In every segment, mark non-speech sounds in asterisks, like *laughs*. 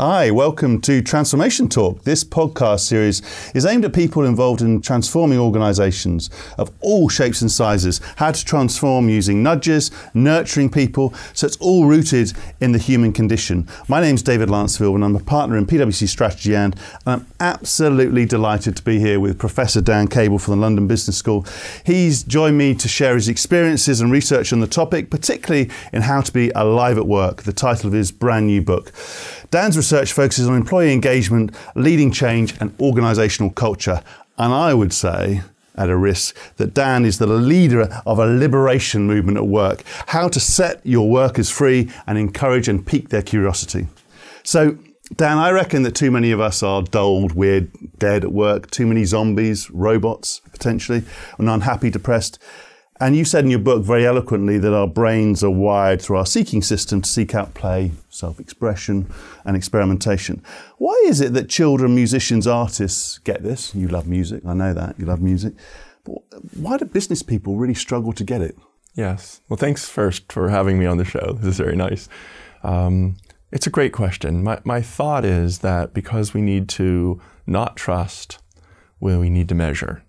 Hi, welcome to Transformation Talk. This podcast series is aimed at people involved in transforming organizations of all shapes and sizes, how to transform using nudges, nurturing people, so it's all rooted in the human condition. My name's David Lancefield and I'm a partner in PwC Strategy and I'm absolutely delighted to be here with Professor Dan Cable from the London Business School. He's joined me to share his experiences and research on the topic, particularly in how to be alive at work, the title of his brand new book. Dan's research focuses on employee engagement, leading change, and organisational culture. And I would say, at a risk, that Dan is the leader of a liberation movement at work, how to set your workers free and encourage and pique their curiosity. So, Dan, I reckon that too many of us are dulled, weird, dead at work, too many zombies, robots, potentially, and unhappy, depressed. And you said in your book very eloquently that our brains are wired through our seeking system to seek out play, self expression, and experimentation. Why is it that children, musicians, artists get this? You love music, I know that, you love music. But why do business people really struggle to get it? Yes. Well, thanks first for having me on the show. This is very nice. Um, it's a great question. My, my thought is that because we need to not trust, well, we need to measure.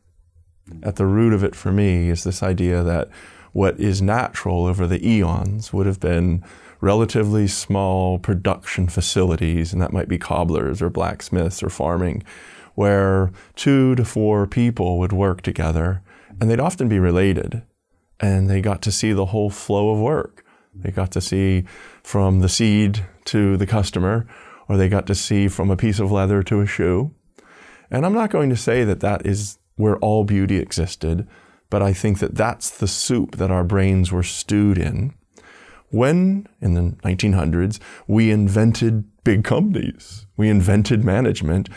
At the root of it for me is this idea that what is natural over the eons would have been relatively small production facilities, and that might be cobblers or blacksmiths or farming, where two to four people would work together, and they'd often be related, and they got to see the whole flow of work. They got to see from the seed to the customer, or they got to see from a piece of leather to a shoe. And I'm not going to say that that is where all beauty existed, but I think that that's the soup that our brains were stewed in. When, in the 1900s, we invented big companies, we invented management,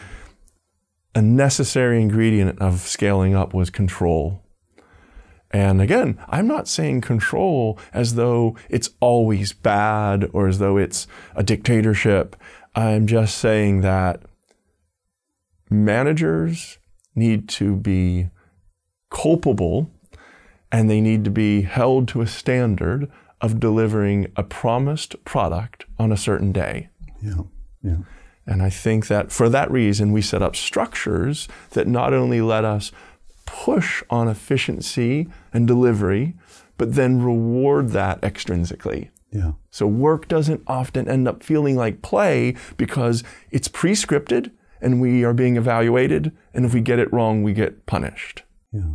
a necessary ingredient of scaling up was control. And again, I'm not saying control as though it's always bad or as though it's a dictatorship. I'm just saying that managers need to be culpable and they need to be held to a standard of delivering a promised product on a certain day. Yeah, yeah. And I think that for that reason, we set up structures that not only let us push on efficiency and delivery, but then reward that extrinsically. Yeah. So work doesn't often end up feeling like play because it's pre-scripted and we are being evaluated. And if we get it wrong, we get punished. Yeah.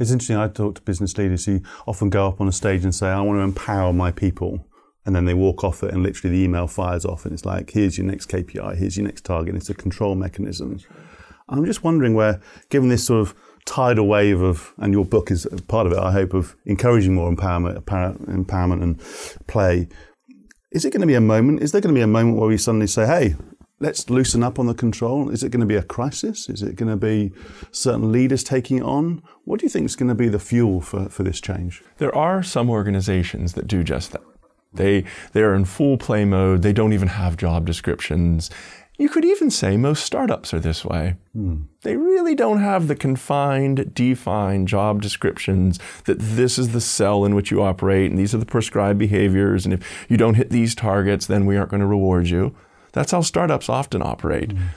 It's interesting. I talk to business leaders who often go up on a stage and say, I want to empower my people. And then they walk off it and literally the email fires off and it's like, here's your next KPI, here's your next target. It's a control mechanism. I'm just wondering where, given this sort of tidal wave of, and your book is part of it, I hope, of encouraging more empowerment, empowerment and play, is it going to be a moment? Is there going to be a moment where we suddenly say, hey, let's loosen up on the control? Is it going to be a crisis? Is it going to be certain leaders taking it on? What do you think is going to be the fuel for, for this change? There are some organizations that do just that. They, they're in full play mode. They don't even have job descriptions. You could even say most startups are this way. Hmm. They really don't have the confined, defined job descriptions that this is the cell in which you operate and these are the prescribed behaviors. And if you don't hit these targets, then we aren't going to reward you. That's how startups often operate. Mm.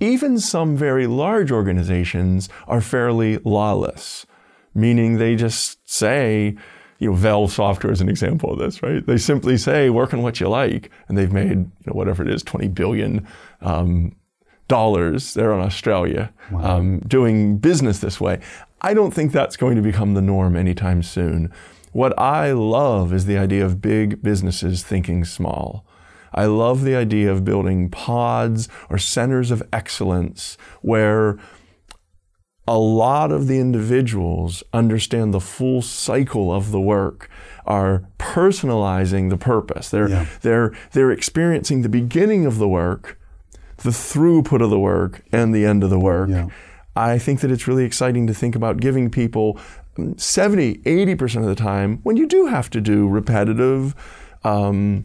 Even some very large organizations are fairly lawless, meaning they just say, you know, Valve Software is an example of this, right? They simply say, work on what you like, and they've made, you know, whatever it is, 20 billion um, dollars there in Australia wow. um, doing business this way. I don't think that's going to become the norm anytime soon. What I love is the idea of big businesses thinking small. I love the idea of building pods or centers of excellence where a lot of the individuals understand the full cycle of the work, are personalizing the purpose. They're, yeah. they're, they're experiencing the beginning of the work, the throughput of the work, and the end of the work. Yeah. I think that it's really exciting to think about giving people 70, 80% of the time when you do have to do repetitive, um,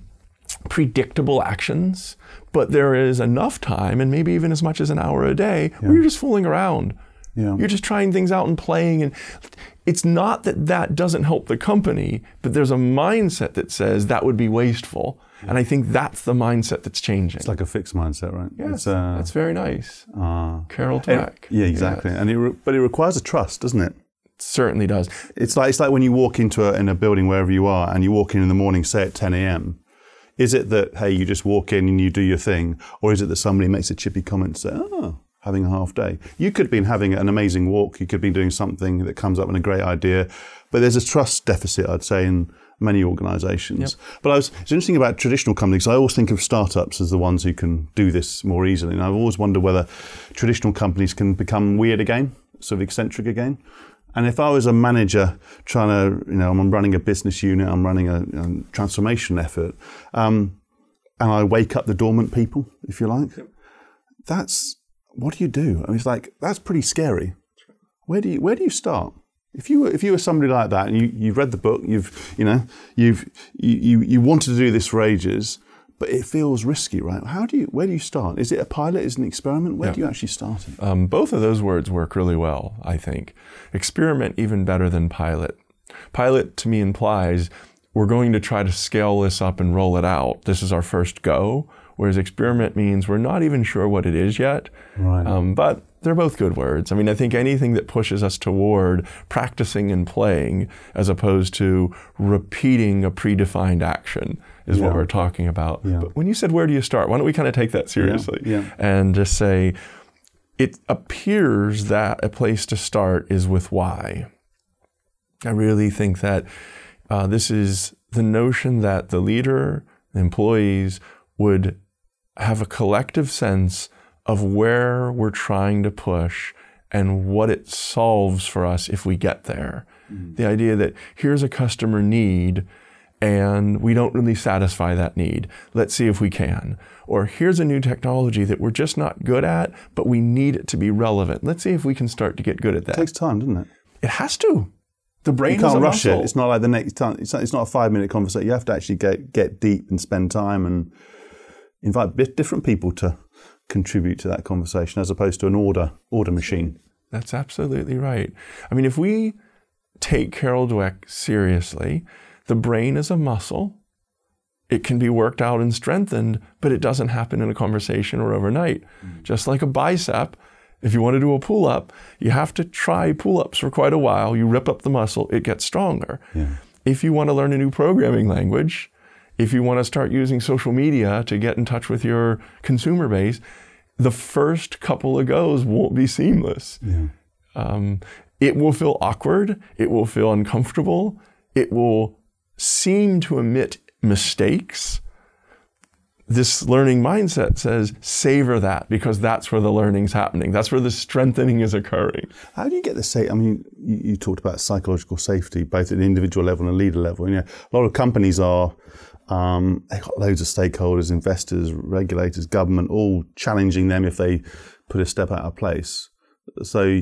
predictable actions, but there is enough time, and maybe even as much as an hour a day, yeah. where you're just fooling around. Yeah. You're just trying things out and playing. And it's not that that doesn't help the company, but there's a mindset that says that would be wasteful. And I think that's the mindset that's changing. It's like a fixed mindset, right? Yes, It's, uh, that's very nice. uh, Carol Dweck. yeah, exactly. And it re- but it requires a trust, doesn't it? certainly does. It's like it's like when you walk into a, in a building wherever you are, and you walk in in the morning, say at 10 a.m. Is it that hey, you just walk in and you do your thing, or is it that somebody makes a chippy comment and say, "Oh, ah, having a half day"? You could have been having an amazing walk. You could have been doing something that comes up with a great idea, but there's a trust deficit, I'd say, in many organisations. But I was it's interesting about traditional companies. I always think of startups as the ones who can do this more easily, and I've always wondered whether traditional companies can become weird again, sort of eccentric again. And if I was a manager trying to, you know, I'm running a business unit, I'm running a, a transformation effort, um, and I wake up the dormant people, if you like, that's what do you do? I mean, it's like that's pretty scary. Where do you where do you start? If you were if you were somebody like that and you you've read the book, you've you know you've you you, you wanted to do this for ages, but it feels risky, right? How do you where do you start? Is it a pilot? Is it an experiment? Where Yeah. do you actually start it? Um, both of those words work really well, I think. Experiment even better than pilot. Pilot to me implies we're going to try to scale this up and roll it out. This is our first go. Whereas experiment means we're not even sure what it is yet. Right. Um, but they're both good words. I mean, I think anything that pushes us toward practicing and playing as opposed to repeating a predefined action is what we're talking about. Yeah. But when you said, where do you start? Why don't we kind of take that seriously yeah. and just say, it appears that a place to start is with why. I really think that uh, this is the notion that the leader, the employees would have a collective sense of where we're trying to push and what it solves for us if we get there. Mm-hmm. The idea that here's a customer need and we don't really satisfy that need. Let's see if we can. Or here's a new technology that we're just not good at, but we need it to be relevant. Let's see if we can start to get good at that. It takes time, doesn't it? It has to. The brain you can't rush muscle. it. It's not like the next time. It's not, it's not a five minute conversation. You have to actually get get deep and spend time and invite bit different people to contribute to that conversation, as opposed to an order order machine. That's absolutely right. I mean, if we take Carol Dweck seriously, the brain is a muscle. It can be worked out and strengthened, but it doesn't happen in a conversation or overnight. Mm. Just like a bicep, if you want to do a pull up, you have to try pull ups for quite a while. You rip up the muscle, it gets stronger. If you want to learn a new programming language, if you want to start using social media to get in touch with your consumer base, the first couple of goes won't be seamless. Um, it will feel awkward. It will feel uncomfortable. It will seem to emit mistakes. This learning mindset says savor that because that's where the learning's happening. That's where the strengthening is occurring. How do you get the safe? I mean, you, you talked about psychological safety, both at the individual level and leader level. You know, a lot of companies are. Um, they've got loads of stakeholders, investors, regulators, government, all challenging them if they put a step out of place. So,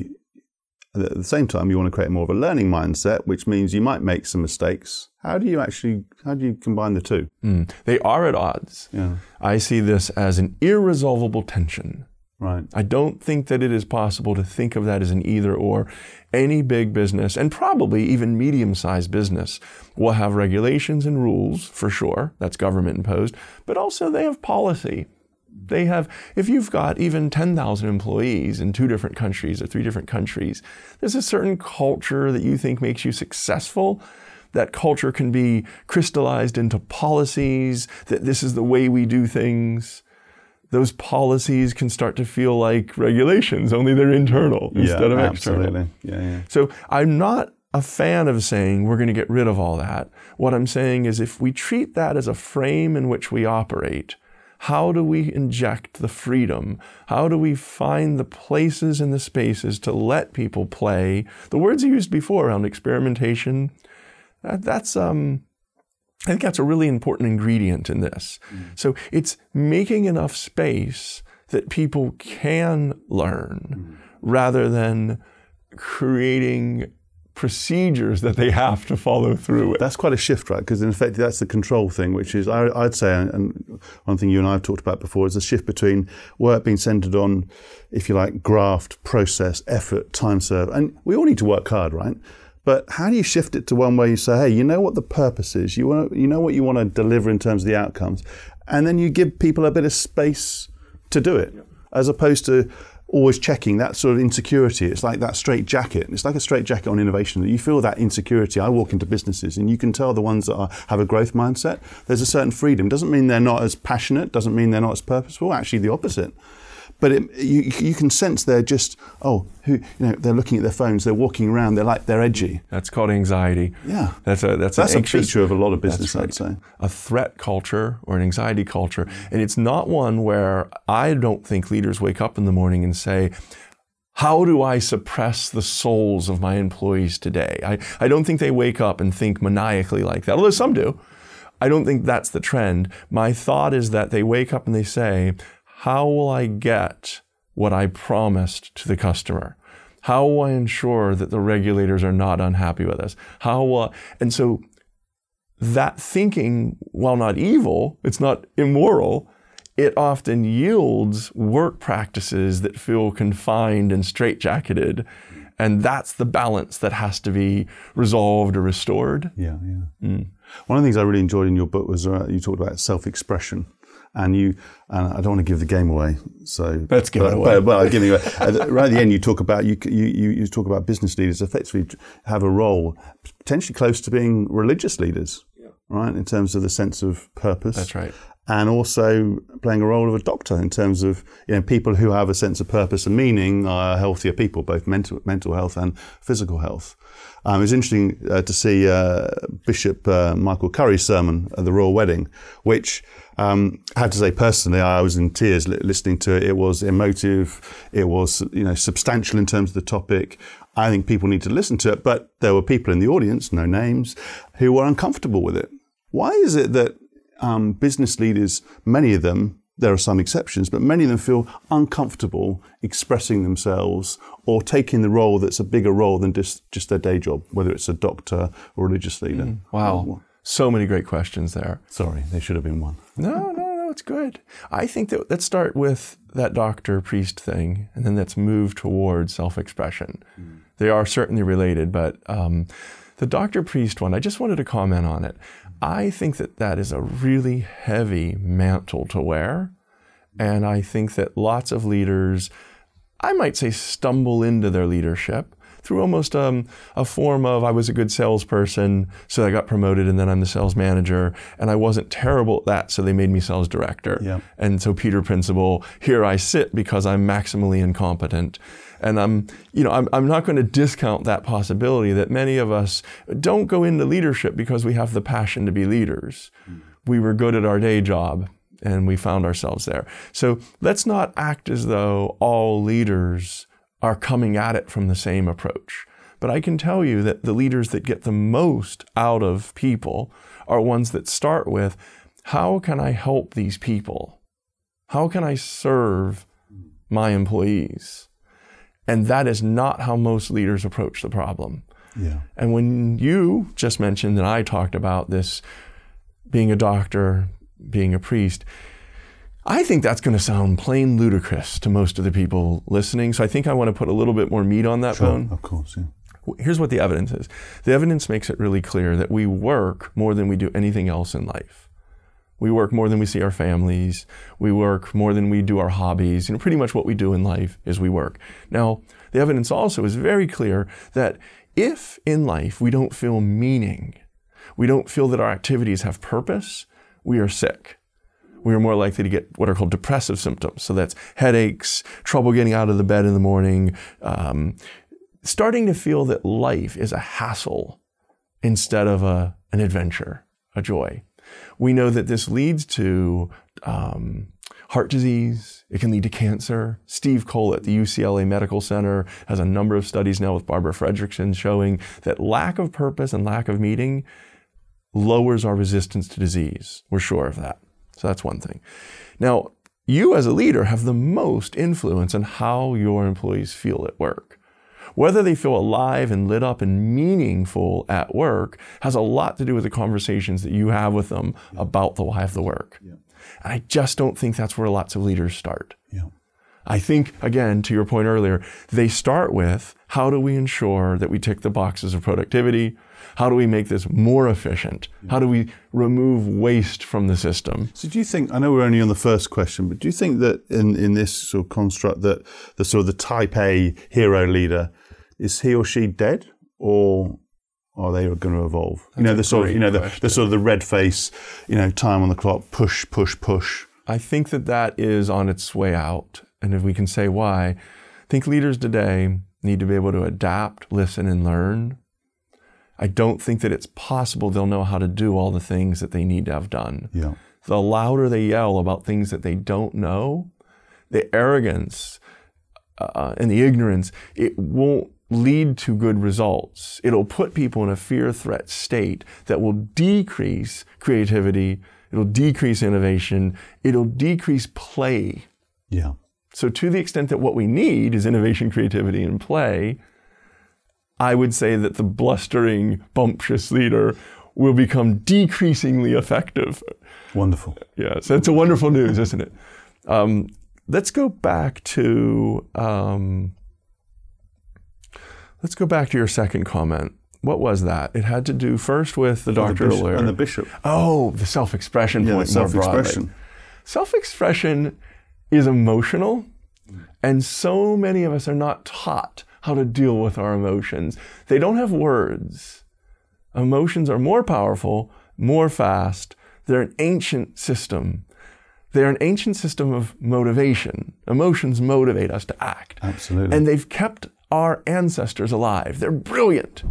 at the same time, you want to create more of a learning mindset, which means you might make some mistakes. How do you actually? How do you combine the two? Mm. They are at odds. Yeah, I see this as an irresolvable tension. right. I don't think that it is possible to think of that as an either or. Any big business, and probably even medium sized business, will have regulations and rules for sure. That's government imposed. But also they have policy. They have, if you've got even 10,000 employees in two different countries or three different countries, there's a certain culture that you think makes you successful. That culture can be crystallized into policies, that this is the way we do things those policies can start to feel like regulations, only they're internal instead of external. absolutely. Yeah, yeah. So I'm not a fan of saying we're going to get rid of all that. What I'm saying is if we treat that as a frame in which we operate, how do we inject the freedom? How do we find the places and the spaces to let people play? The words you used before around experimentation, that, that's um, I think that's a really important ingredient in this. So it's making enough space that people can learn rather than creating procedures that they have to follow through with. That's quite a shift, right? Because in effect, that's the control thing, which is, I, would say, and one thing you and I have talked about before is the shift between work being centered on, if you like, graft, process, effort, time serve. And we all need to work hard, right? But how do you shift it to one where you say, hey, you know what the purpose is, you, want you know what you want to deliver in terms of the outcomes, and then you give people a bit of space to do it, as opposed to, always checking that sort of insecurity. It's like that straight jacket. It's like a straight jacket on innovation. You feel that insecurity. I walk into businesses and you can tell the ones that are, have a growth mindset, there's a certain freedom. Doesn't mean they're not as passionate, doesn't mean they're not as purposeful, actually the opposite. But it, you, you can sense they're just, oh, who, you know, they're looking at their phones, they're walking around, they're like, they're edgy. That's called anxiety. Yeah. That's a, that's, that's a feature of a lot of business, right. I'd say. A threat culture or an anxiety culture. And it's not one where I don't think leaders wake up in the morning and say, how do I suppress the souls of my employees today? I, I don't think they wake up and think maniacally like that, although some do. I don't think that's the trend. My thought is that they wake up and they say, how will I get what I promised to the customer? How will I ensure that the regulators are not unhappy with us? How will, and so that thinking, while not evil, it's not immoral, it often yields work practices that feel confined and straitjacketed. And that's the balance that has to be resolved or restored. Yeah, yeah. Mm. One of the things I really enjoyed in your book was uh, you talked about self expression and you and I don't want to give the game away, so let's give but, it away. But, give it away. right at the end, you talk about you, you you talk about business leaders effectively have a role potentially close to being religious leaders, yeah. right? In terms of the sense of purpose. That's right. And also playing a role of a doctor in terms of you know people who have a sense of purpose and meaning are healthier people, both mental mental health and physical health. Um, it was interesting uh, to see uh, Bishop uh, Michael Curry's sermon at the royal wedding, which um, I have to say personally, I was in tears listening to it. It was emotive. It was you know substantial in terms of the topic. I think people need to listen to it, but there were people in the audience, no names, who were uncomfortable with it. Why is it that um, business leaders, many of them, there are some exceptions, but many of them feel uncomfortable expressing themselves or taking the role that's a bigger role than just, just their day job, whether it's a doctor or religious leader. Mm, wow. So many great questions there. Sorry, there should have been one. No, no, no, it's good. I think that let's start with that doctor priest thing, and then let's move towards self expression. Mm. They are certainly related, but um, the doctor priest one, I just wanted to comment on it. I think that that is a really heavy mantle to wear. And I think that lots of leaders, I might say, stumble into their leadership through almost um, a form of I was a good salesperson, so I got promoted, and then I'm the sales manager, and I wasn't terrible at that, so they made me sales director. Yeah. And so Peter Principle, here I sit because I'm maximally incompetent. And I'm, you know, I'm, I'm not going to discount that possibility that many of us don't go into leadership because we have the passion to be leaders. Mm. We were good at our day job and we found ourselves there. So let's not act as though all leaders are coming at it from the same approach. But I can tell you that the leaders that get the most out of people are ones that start with how can I help these people? How can I serve my employees? And that is not how most leaders approach the problem. Yeah. And when you just mentioned and I talked about this being a doctor, being a priest, I think that's going to sound plain ludicrous to most of the people listening. So I think I want to put a little bit more meat on that sure, bone. Of course, yeah. Here's what the evidence is. The evidence makes it really clear that we work more than we do anything else in life. We work more than we see our families. We work more than we do our hobbies. You know, pretty much what we do in life is we work. Now, the evidence also is very clear that if in life we don't feel meaning, we don't feel that our activities have purpose, we are sick. We are more likely to get what are called depressive symptoms. So that's headaches, trouble getting out of the bed in the morning, um, starting to feel that life is a hassle instead of a, an adventure, a joy. We know that this leads to um, heart disease. It can lead to cancer. Steve Cole at the UCLA Medical Center has a number of studies now with Barbara Fredrickson showing that lack of purpose and lack of meaning lowers our resistance to disease. We're sure of that. So that's one thing. Now, you as a leader have the most influence on how your employees feel at work. whether they feel alive and lit up and meaningful at work has a lot to do with the conversations that you have with them yeah. about the why of the work. Yeah. And I just don't think that's where lots of leaders start. Yeah. I think, again, to your point earlier, they start with how do we ensure that we tick the boxes of productivity? How do we make this more efficient? How do we remove waste from the system? So, do you think? I know we're only on the first question, but do you think that in, in this sort of construct that the sort of the Type A hero leader is he or she dead, or are they going to evolve? That's you know, the sort of you know the, the sort of the red face, you know, time on the clock, push, push, push. I think that that is on its way out and if we can say why, I think leaders today need to be able to adapt, listen, and learn. I don't think that it's possible they'll know how to do all the things that they need to have done. Yeah. The louder they yell about things that they don't know, the arrogance uh, and the ignorance, it won't lead to good results. It'll put people in a fear threat state that will decrease creativity, it'll decrease innovation, it'll decrease play. Yeah. So, to the extent that what we need is innovation, creativity, and play, I would say that the blustering, bumptious leader will become decreasingly effective. Wonderful. Yeah, so it's a wonderful news, isn't it? Um, let's go back to um, let's go back to your second comment. What was that? It had to do first with the doctor the and the bishop. Oh, the self-expression yeah, point. self-expression. Self-expression is emotional. And so many of us are not taught how to deal with our emotions. They don't have words. Emotions are more powerful, more fast. They're an ancient system. They're an ancient system of motivation. Emotions motivate us to act. Absolutely. And they've kept our ancestors alive. They're brilliant.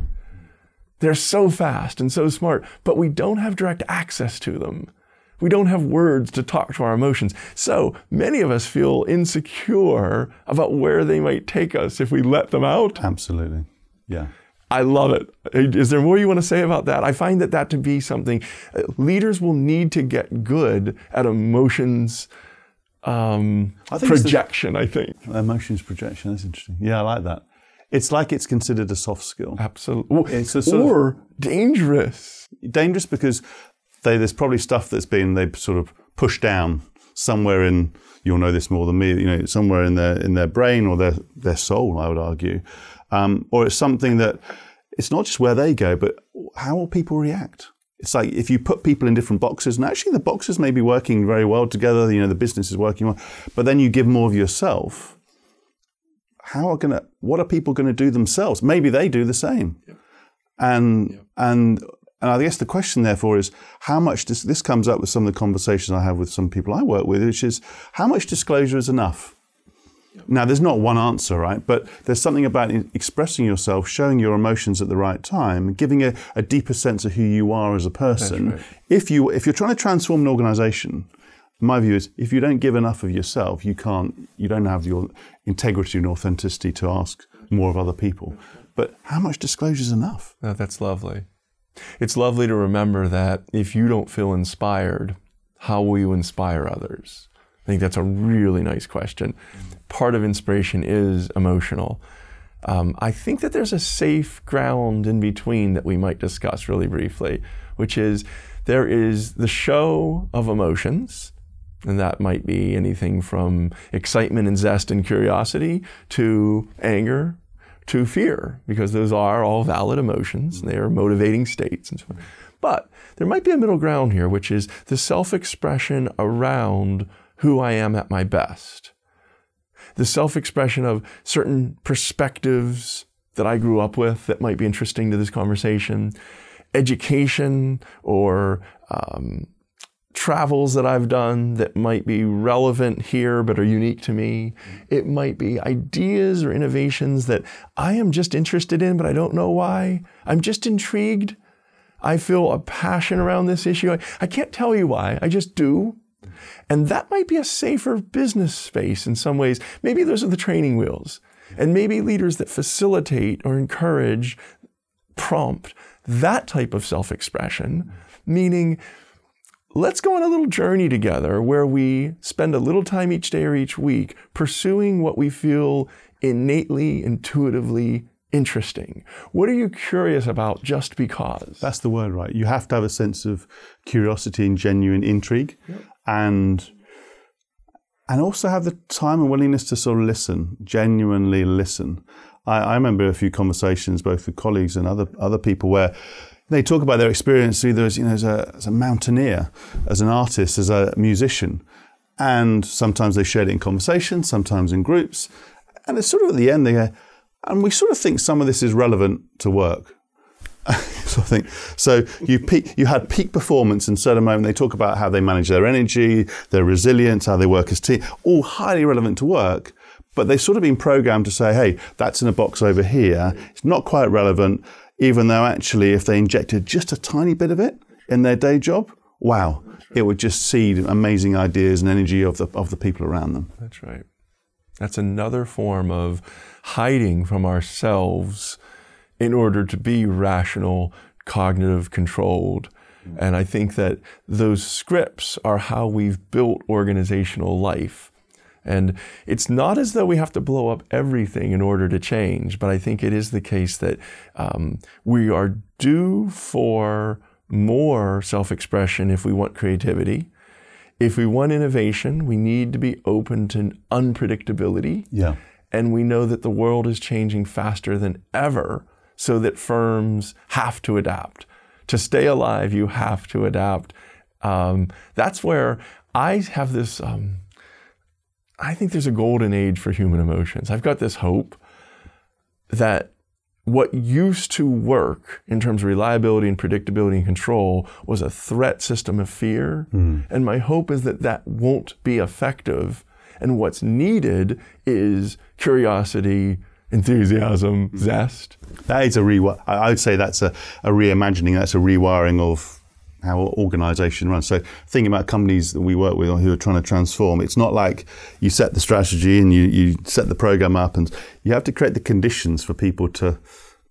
They're so fast and so smart, but we don't have direct access to them. We don't have words to talk to our emotions. So many of us feel insecure about where they might take us if we let them out. Absolutely. Yeah. I love it. Is there more you want to say about that? I find that that to be something uh, leaders will need to get good at emotions um, I projection. The, I think emotions projection. That's interesting. Yeah, I like that. It's like it's considered a soft skill. Absolutely. It's a or of, dangerous. Dangerous because they, there's probably stuff that's been they sort of pushed down somewhere in you'll know this more than me you know somewhere in their in their brain or their their soul I would argue. Um, or it's something that it's not just where they go but how will people react? It's like if you put people in different boxes and actually the boxes may be working very well together you know the business is working well but then you give more of yourself. How are going to what are people going to do themselves? Maybe they do the same. And and and I guess the question, therefore, is how much dis- this comes up with some of the conversations I have with some people I work with, which is how much disclosure is enough? Now, there's not one answer, right? But there's something about expressing yourself, showing your emotions at the right time, giving a, a deeper sense of who you are as a person. Right. If you if you're trying to transform an organization, my view is if you don't give enough of yourself, you can't. You don't have your integrity and authenticity to ask more of other people. But how much disclosure is enough? Oh, that's lovely. It's lovely to remember that if you don't feel inspired, how will you inspire others? I think that's a really nice question. Part of inspiration is emotional. Um, I think that there's a safe ground in between that we might discuss really briefly, which is there is the show of emotions, and that might be anything from excitement and zest and curiosity to anger, to fear, because those are all valid emotions. They are motivating states and so on. But there might be a middle ground here, which is the self expression around who I am at my best. The self expression of certain perspectives that I grew up with that might be interesting to this conversation, education or um, travels that I've done that might be relevant here but are unique to me. It might be ideas or innovations that I am just interested in, but I don't know why. I'm just intrigued. I feel a passion around this issue. I, I can't tell you why, I just do. And that might be a safer business space in some ways. Maybe those are the training wheels. And maybe leaders that facilitate or encourage, prompt that type of self expression, meaning let's go on a little journey together where we spend a little time each day or each week pursuing what we feel innately, intuitively interesting? What are you curious about just because? That's the word, right? You have to have a sense of curiosity and genuine intrigue, yep. and and also have the time and willingness to sort of listen, genuinely listen. I, I remember a few conversations, both with colleagues and other other people, where they talk about their experience either as you know as a, as a mountaineer, as an artist, as a musician, and sometimes they shared it in conversation, sometimes in groups, and it's sort of at the end they go and we sort of think some of this is relevant to work. *laughs* so I think so. You peak, you had peak performance in certain moment. They talk about how they manage their energy, their resilience, how they work as team, all highly relevant to work. But they've sort of been programmed to say, "Hey, that's in a box over here. It's not quite relevant." Even though actually, if they injected just a tiny bit of it in their day job, wow, it would just seed amazing ideas and energy of the of the people around them. That's right. That's another form of hiding from ourselves in order to be rational, cognitive, controlled. And I think that those scripts are how we've built organizational life. And it's not as though we have to blow up everything in order to change, but I think it is the case that um, we are due for more self expression if we want creativity. If we want innovation, we need to be open to unpredictability. Yeah. And we know that the world is changing faster than ever, so that firms have to adapt. To stay alive, you have to adapt. Um, that's where I have this. Um, I think there's a golden age for human emotions. I've got this hope that what used to work in terms of reliability and predictability and control was a threat system of fear. Mm. And my hope is that that won't be effective. And what's needed is curiosity, enthusiasm, mm. zest. That is a re. I would say that's a, a reimagining. That's a rewiring of how organization runs. So thinking about companies that we work with or who are trying to transform, it's not like you set the strategy and you, you set the program up and you have to create the conditions for people to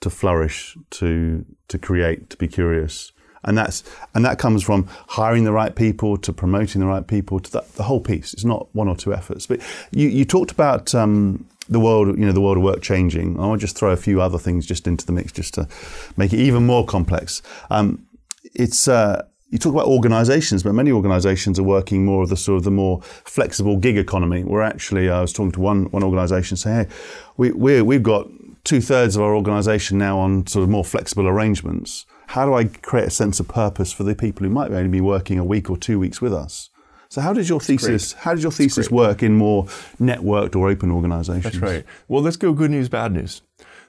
to flourish, to to create, to be curious. And that's and that comes from hiring the right people to promoting the right people to the, the whole piece. It's not one or two efforts. But you, you talked about um, the world, you know, the world of work changing. I want to just throw a few other things just into the mix, just to make it even more complex. Um, it's uh, you talk about organisations, but many organisations are working more of the sort of the more flexible gig economy. Where actually, I was talking to one one organisation saying, "Hey, we we we've got two thirds of our organisation now on sort of more flexible arrangements. How do I create a sense of purpose for the people who might only be working a week or two weeks with us?" So how does your thesis how does your thesis work in more networked or open organisations? That's right. Well, let's go good news, bad news.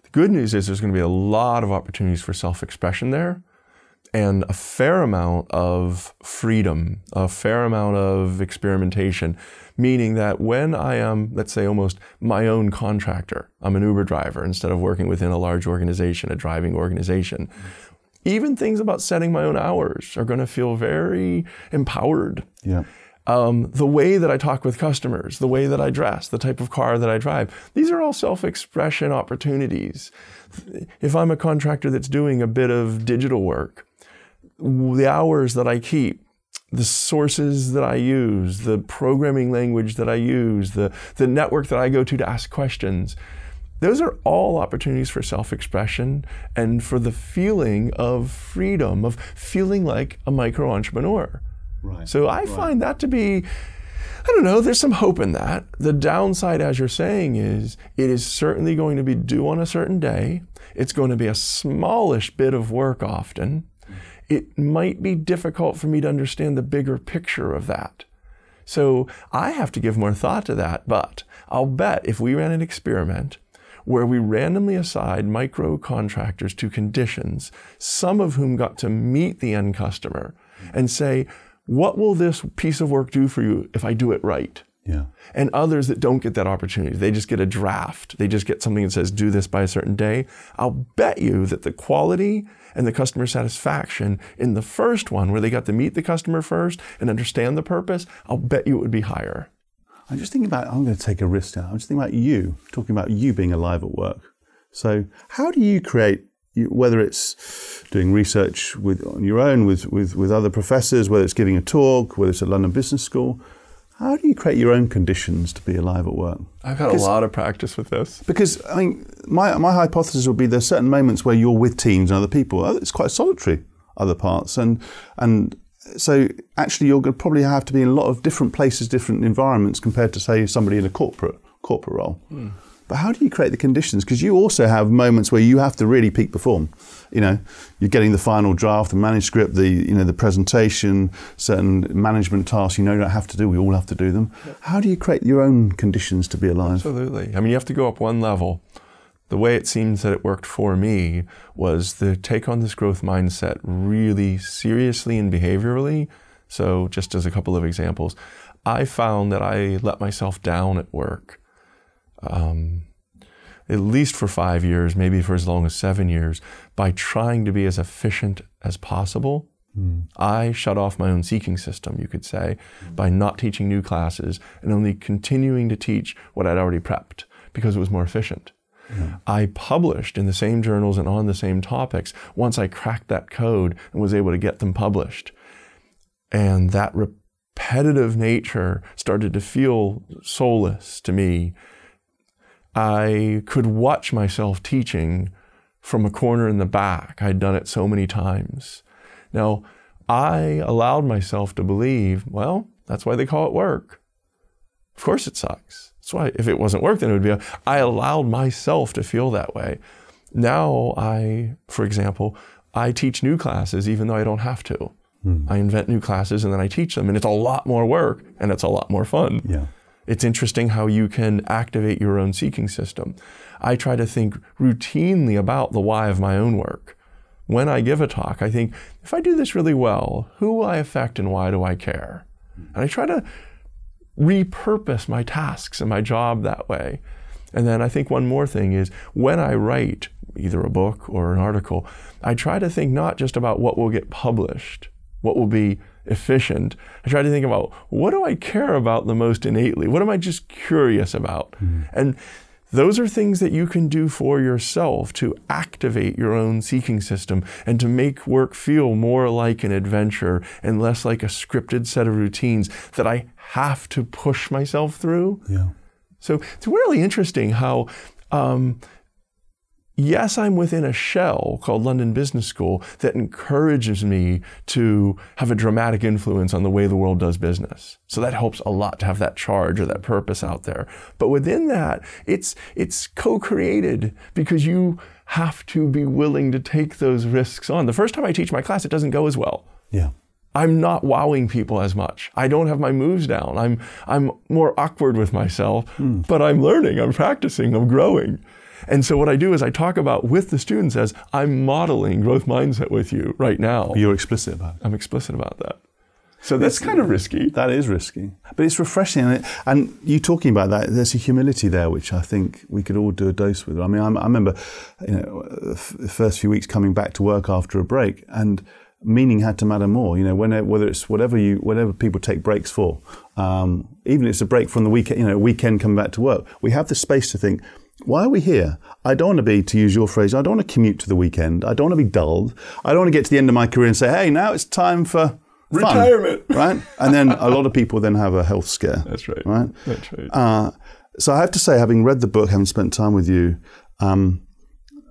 The good news is there's going to be a lot of opportunities for self-expression there and a fair amount of freedom, a fair amount of experimentation, meaning that when I am, let's say, almost my own contractor, I'm an Uber driver instead of working within a large organization, a driving organization. Even things about setting my own hours are going to feel very empowered. Yeah. Um, the way that I talk with customers, the way that I dress, the type of car that I drive, these are all self expression opportunities. If I'm a contractor that's doing a bit of digital work, the hours that I keep, the sources that I use, the programming language that I use, the, the network that I go to to ask questions. Those are all opportunities for self expression and for the feeling of freedom, of feeling like a micro entrepreneur. Right. So I right. find that to be, I don't know, there's some hope in that. The downside, as you're saying, is it is certainly going to be due on a certain day. It's going to be a smallish bit of work often it might be difficult for me to understand the bigger picture of that. So I have to give more thought to that. But I'll bet if we ran an experiment where we randomly assigned micro contractors to conditions, some of whom got to meet the end customer and say, what will this piece of work do for you if I do it right? Yeah. And others that don't get that opportunity, they just get a draft. They just get something that says, do this by a certain day. I'll bet you that the quality and the customer satisfaction in the first one, where they got to meet the customer first and understand the purpose, I'll bet you it would be higher. I'm just thinking about, I'm going to take a risk now. I'm just thinking about you, talking about you being alive at work. So, how do you create whether it's doing research with on your own with, with, with other professors, whether it's giving a talk, whether it's at London Business School, how do you create your own conditions to be alive at work? I've had a lot of practice with this. Because I mean, my my hypothesis would be there's certain moments where you're with teams and other people. Oh, It's quite solitary, other parts, and and so actually you're going to probably have to be in a lot of different places, different environments compared to say somebody in a corporate corporate role. Hmm. But how do you create the conditions? Because you also have moments where you have to really peak perform. You know, you're getting the final draft, the manuscript, the you know the presentation, certain management tasks. You know you don't have to do. We all have to do them. How do you create your own conditions to be alive? Absolutely. I mean, you have to go up one level. The way it seems that it worked for me was to take on this growth mindset really seriously and behaviorally. So, just as a couple of examples, I found that I let myself down at work. Um, at least for five years, maybe for as long as seven years, by trying to be as efficient as possible. I shut off my own seeking system, you could say, by not teaching new classes and only continuing to teach what I'd already prepped because it was more efficient. I published in the same journals and on the same topics once I cracked that code and was able to get them published. And that repetitive nature started to feel soulless to me. I could watch myself teaching from a corner in the back. I'd done it so many times. Now, I allowed myself to believe, well, that's why they call it work. Of course it sucks. That's why if it wasn't work, then it would be. A, I allowed myself to feel that way. Now I, for example, I teach new classes even though I don't have to. Hmm. I invent new classes and then I teach them, and it's a lot more work and it's a lot more fun. Yeah. It's interesting how you can activate your own seeking system. I try to think routinely about the why of my own work. When I give a talk, I think, if I do this really well, who will I affect and why do I care? And I try to repurpose my tasks and my job that way. And then I think one more thing is when I write either a book or an article, I try to think not just about what will get published, what will be efficient. I try to think about what do I care about the most innately? What am I just curious about? And those are things that you can do for yourself to activate your own seeking system and to make work feel more like an adventure and less like a scripted set of routines that I have to push myself through. Yeah. So it's really interesting how, um, yes, I'm within a shell called London Business School that encourages me to have a dramatic influence on the way the world does business. So that helps a lot to have that charge or that purpose out there. But within that, it's it's co-created because you have to be willing to take those risks on. The first time I teach my class, it doesn't go as well. Yeah. I'm not wowing people as much. I don't have my moves down. I'm I'm more awkward with myself, hmm. but I'm learning, I'm practicing, I'm growing. And so what I do is I talk about with the students as I'm modeling growth mindset with you right now. You're explicit about it. I'm explicit about that. So that's kind of risky. That is risky, but it's refreshing. And, it, and you talking about that, there's a humility there, which I think we could all do a dose with. I mean, I, I remember, you know, the the first few weeks coming back to work after a break, and meaning had to matter more. You know, when, whether it's whatever you, whatever people take breaks for, um, even if it's a break from the weekend, you know, weekend coming back to work, we have the space to think. Why are we here? I don't want to be, to use your phrase, I don't want to commute to the weekend. I don't want to be dulled. I don't want to get to the end of my career and say, hey, now it's time for fun, Retirement. *laughs* right? And then a lot of people then have a health scare. That's right. Right? That's right. Uh, so I have to say, having read the book, having spent time with you, um,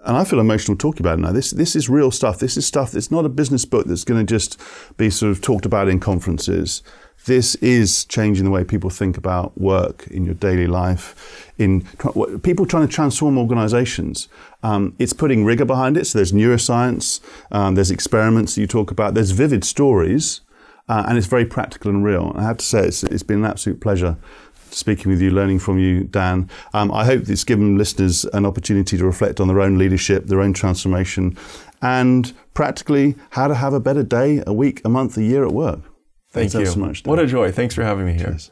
and I feel emotional talking about it now. This this is real stuff. This is stuff that's not a business book that's going to just be sort of talked about in conferences. This is changing the way people think about work in your daily life. In people trying to transform organisations, um, it's putting rigor behind it. So there's neuroscience, um, there's experiments that you talk about, there's vivid stories, uh, and it's very practical and real. I have to say, it's, it's been an absolute pleasure speaking with you, learning from you, Dan. Um, I hope it's given listeners an opportunity to reflect on their own leadership, their own transformation, and practically how to have a better day, a week, a month, a year at work. Thank Thanks you. so much. What a joy. Thanks for having me here. Cheers.